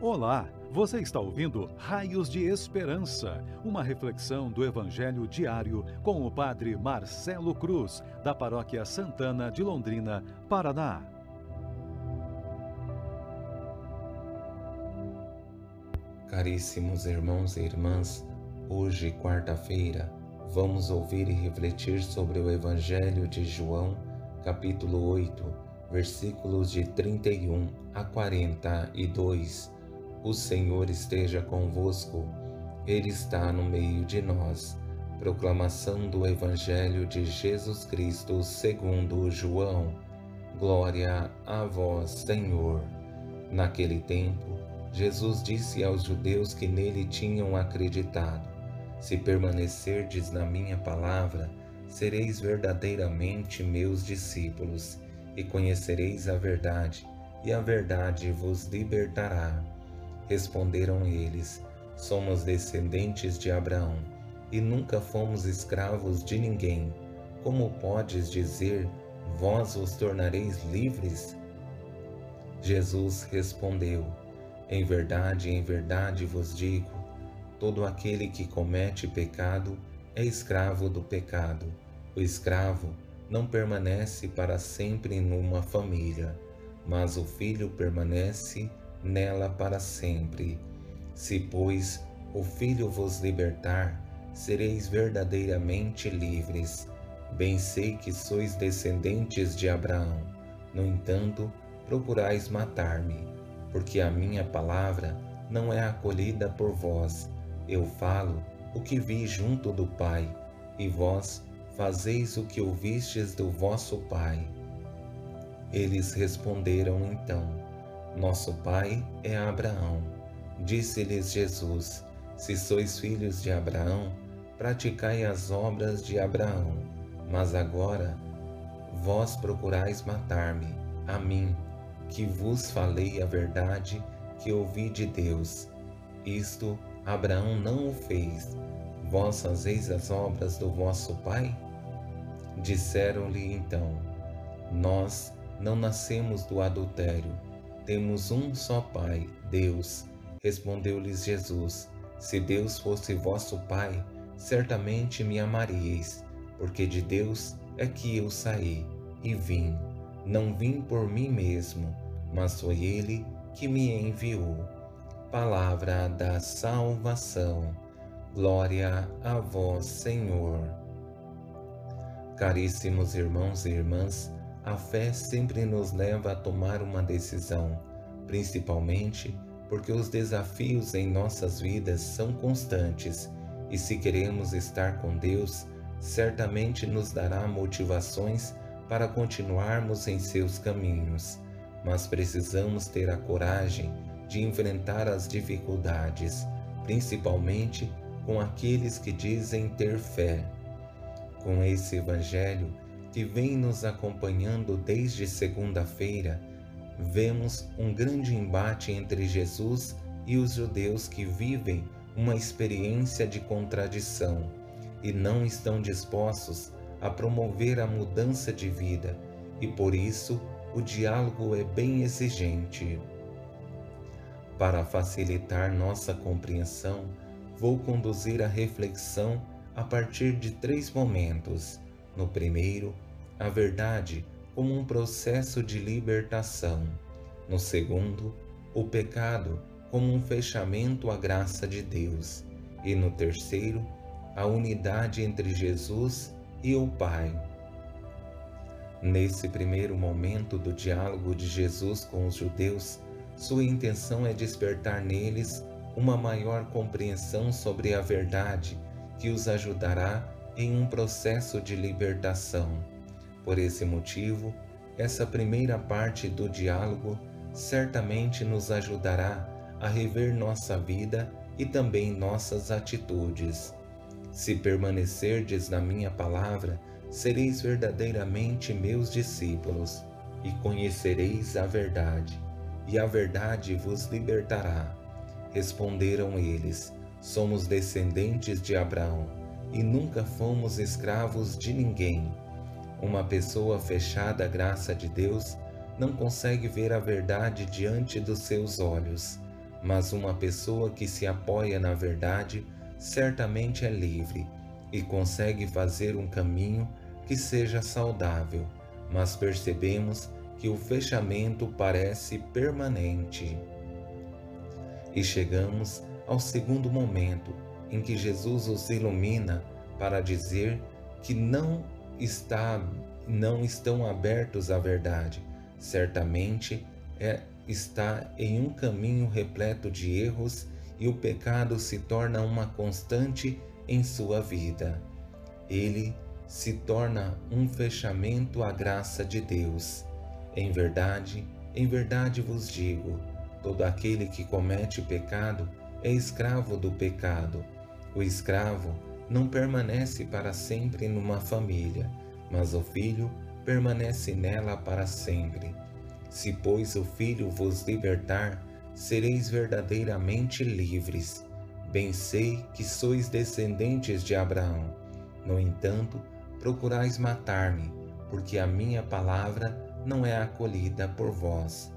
Olá, você está ouvindo Raios de Esperança, uma reflexão do Evangelho diário com o Padre Marcelo Cruz, da Paróquia Santana de Londrina, Paraná. Caríssimos irmãos e irmãs, hoje, quarta-feira, vamos ouvir e refletir sobre o Evangelho de João, capítulo 8, versículos de 31 a 42 o Senhor esteja convosco, Ele está no meio de nós. Proclamação do Evangelho de Jesus Cristo segundo João. Glória a vós, Senhor. Naquele tempo, Jesus disse aos judeus que nele tinham acreditado: Se permanecerdes na minha palavra, sereis verdadeiramente meus discípulos, e conhecereis a verdade, e a verdade vos libertará. Responderam eles: Somos descendentes de Abraão e nunca fomos escravos de ninguém. Como podes dizer, vós os tornareis livres? Jesus respondeu: Em verdade, em verdade vos digo: todo aquele que comete pecado é escravo do pecado. O escravo não permanece para sempre numa família, mas o filho permanece nela para sempre. Se, pois, o Filho vos libertar, sereis verdadeiramente livres. Bem sei que sois descendentes de Abraão. No entanto, procurais matar-me, porque a minha palavra não é acolhida por vós. Eu falo o que vi junto do Pai, e vós fazeis o que ouvistes do vosso Pai. Eles responderam então: nosso pai é Abraão. Disse-lhes Jesus: Se sois filhos de Abraão, praticai as obras de Abraão. Mas agora vós procurais matar-me, a mim, que vos falei a verdade que ouvi de Deus. Isto Abraão não o fez. Vós fazeis as obras do vosso pai? Disseram-lhe então: Nós não nascemos do adultério temos um só Pai, Deus. Respondeu-lhes Jesus: Se Deus fosse vosso Pai, certamente me amaríeis, porque de Deus é que eu saí e vim. Não vim por mim mesmo, mas foi Ele que me enviou. Palavra da salvação. Glória a vós, Senhor. Caríssimos irmãos e irmãs, a fé sempre nos leva a tomar uma decisão, principalmente porque os desafios em nossas vidas são constantes e, se queremos estar com Deus, certamente nos dará motivações para continuarmos em seus caminhos. Mas precisamos ter a coragem de enfrentar as dificuldades, principalmente com aqueles que dizem ter fé. Com esse Evangelho, que vem nos acompanhando desde segunda-feira, vemos um grande embate entre Jesus e os judeus que vivem uma experiência de contradição e não estão dispostos a promover a mudança de vida, e por isso o diálogo é bem exigente. Para facilitar nossa compreensão, vou conduzir a reflexão a partir de três momentos no primeiro, a verdade como um processo de libertação. No segundo, o pecado como um fechamento à graça de Deus. E no terceiro, a unidade entre Jesus e o Pai. Nesse primeiro momento do diálogo de Jesus com os judeus, sua intenção é despertar neles uma maior compreensão sobre a verdade que os ajudará em um processo de libertação. Por esse motivo, essa primeira parte do diálogo certamente nos ajudará a rever nossa vida e também nossas atitudes. Se permanecerdes na minha palavra, sereis verdadeiramente meus discípulos e conhecereis a verdade, e a verdade vos libertará. Responderam eles: Somos descendentes de Abraão e nunca fomos escravos de ninguém. Uma pessoa fechada à graça de Deus não consegue ver a verdade diante dos seus olhos, mas uma pessoa que se apoia na verdade certamente é livre e consegue fazer um caminho que seja saudável, mas percebemos que o fechamento parece permanente. E chegamos ao segundo momento em que Jesus os ilumina para dizer que não está não estão abertos à verdade. Certamente é, está em um caminho repleto de erros e o pecado se torna uma constante em sua vida. Ele se torna um fechamento à graça de Deus. Em verdade, em verdade vos digo: todo aquele que comete pecado é escravo do pecado. O escravo não permanece para sempre numa família, mas o filho permanece nela para sempre. Se, pois, o filho vos libertar, sereis verdadeiramente livres. Bem sei que sois descendentes de Abraão. No entanto, procurais matar-me, porque a minha palavra não é acolhida por vós.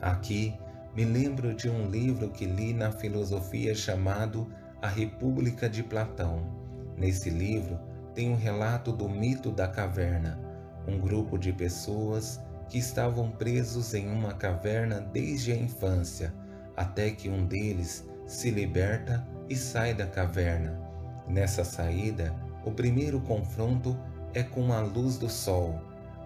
Aqui me lembro de um livro que li na filosofia chamado A República de Platão. Nesse livro tem um relato do mito da caverna, um grupo de pessoas que estavam presos em uma caverna desde a infância, até que um deles se liberta e sai da caverna. Nessa saída, o primeiro confronto é com a luz do sol,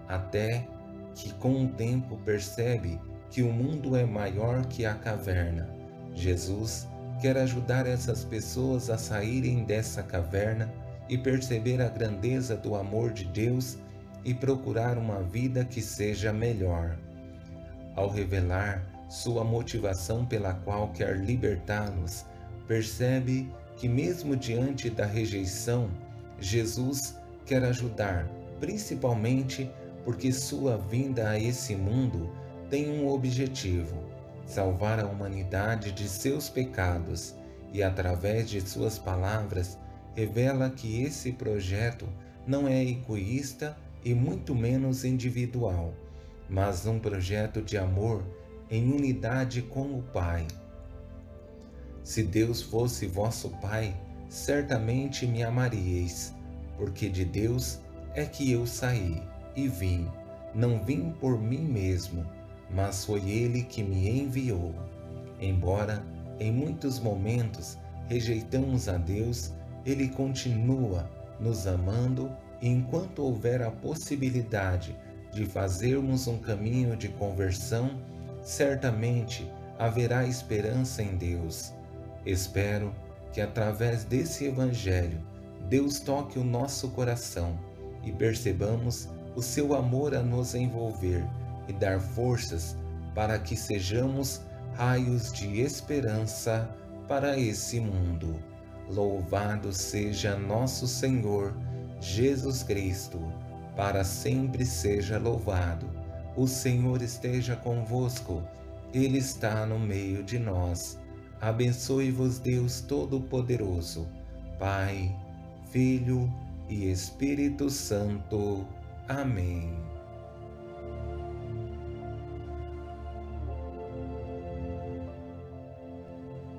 até que com o tempo percebe que o mundo é maior que a caverna. Jesus quer ajudar essas pessoas a saírem dessa caverna e perceber a grandeza do amor de Deus e procurar uma vida que seja melhor. Ao revelar sua motivação pela qual quer libertá-los, percebe que, mesmo diante da rejeição, Jesus quer ajudar, principalmente porque sua vinda a esse mundo tem um objetivo: salvar a humanidade de seus pecados, e através de suas palavras revela que esse projeto não é egoísta e muito menos individual, mas um projeto de amor em unidade com o Pai. Se Deus fosse vosso Pai, certamente me amaríeis, porque de Deus é que eu saí e vim. Não vim por mim mesmo, mas foi Ele que me enviou. Embora em muitos momentos rejeitamos a Deus, Ele continua nos amando enquanto houver a possibilidade de fazermos um caminho de conversão, certamente haverá esperança em Deus. Espero que através desse Evangelho Deus toque o nosso coração e percebamos o seu amor a nos envolver e dar forças para que sejamos raios de esperança para esse mundo. Louvado seja nosso Senhor Jesus Cristo, para sempre seja louvado. O Senhor esteja convosco, Ele está no meio de nós. Abençoe-vos, Deus Todo-Poderoso, Pai, Filho e Espírito Santo. Amém.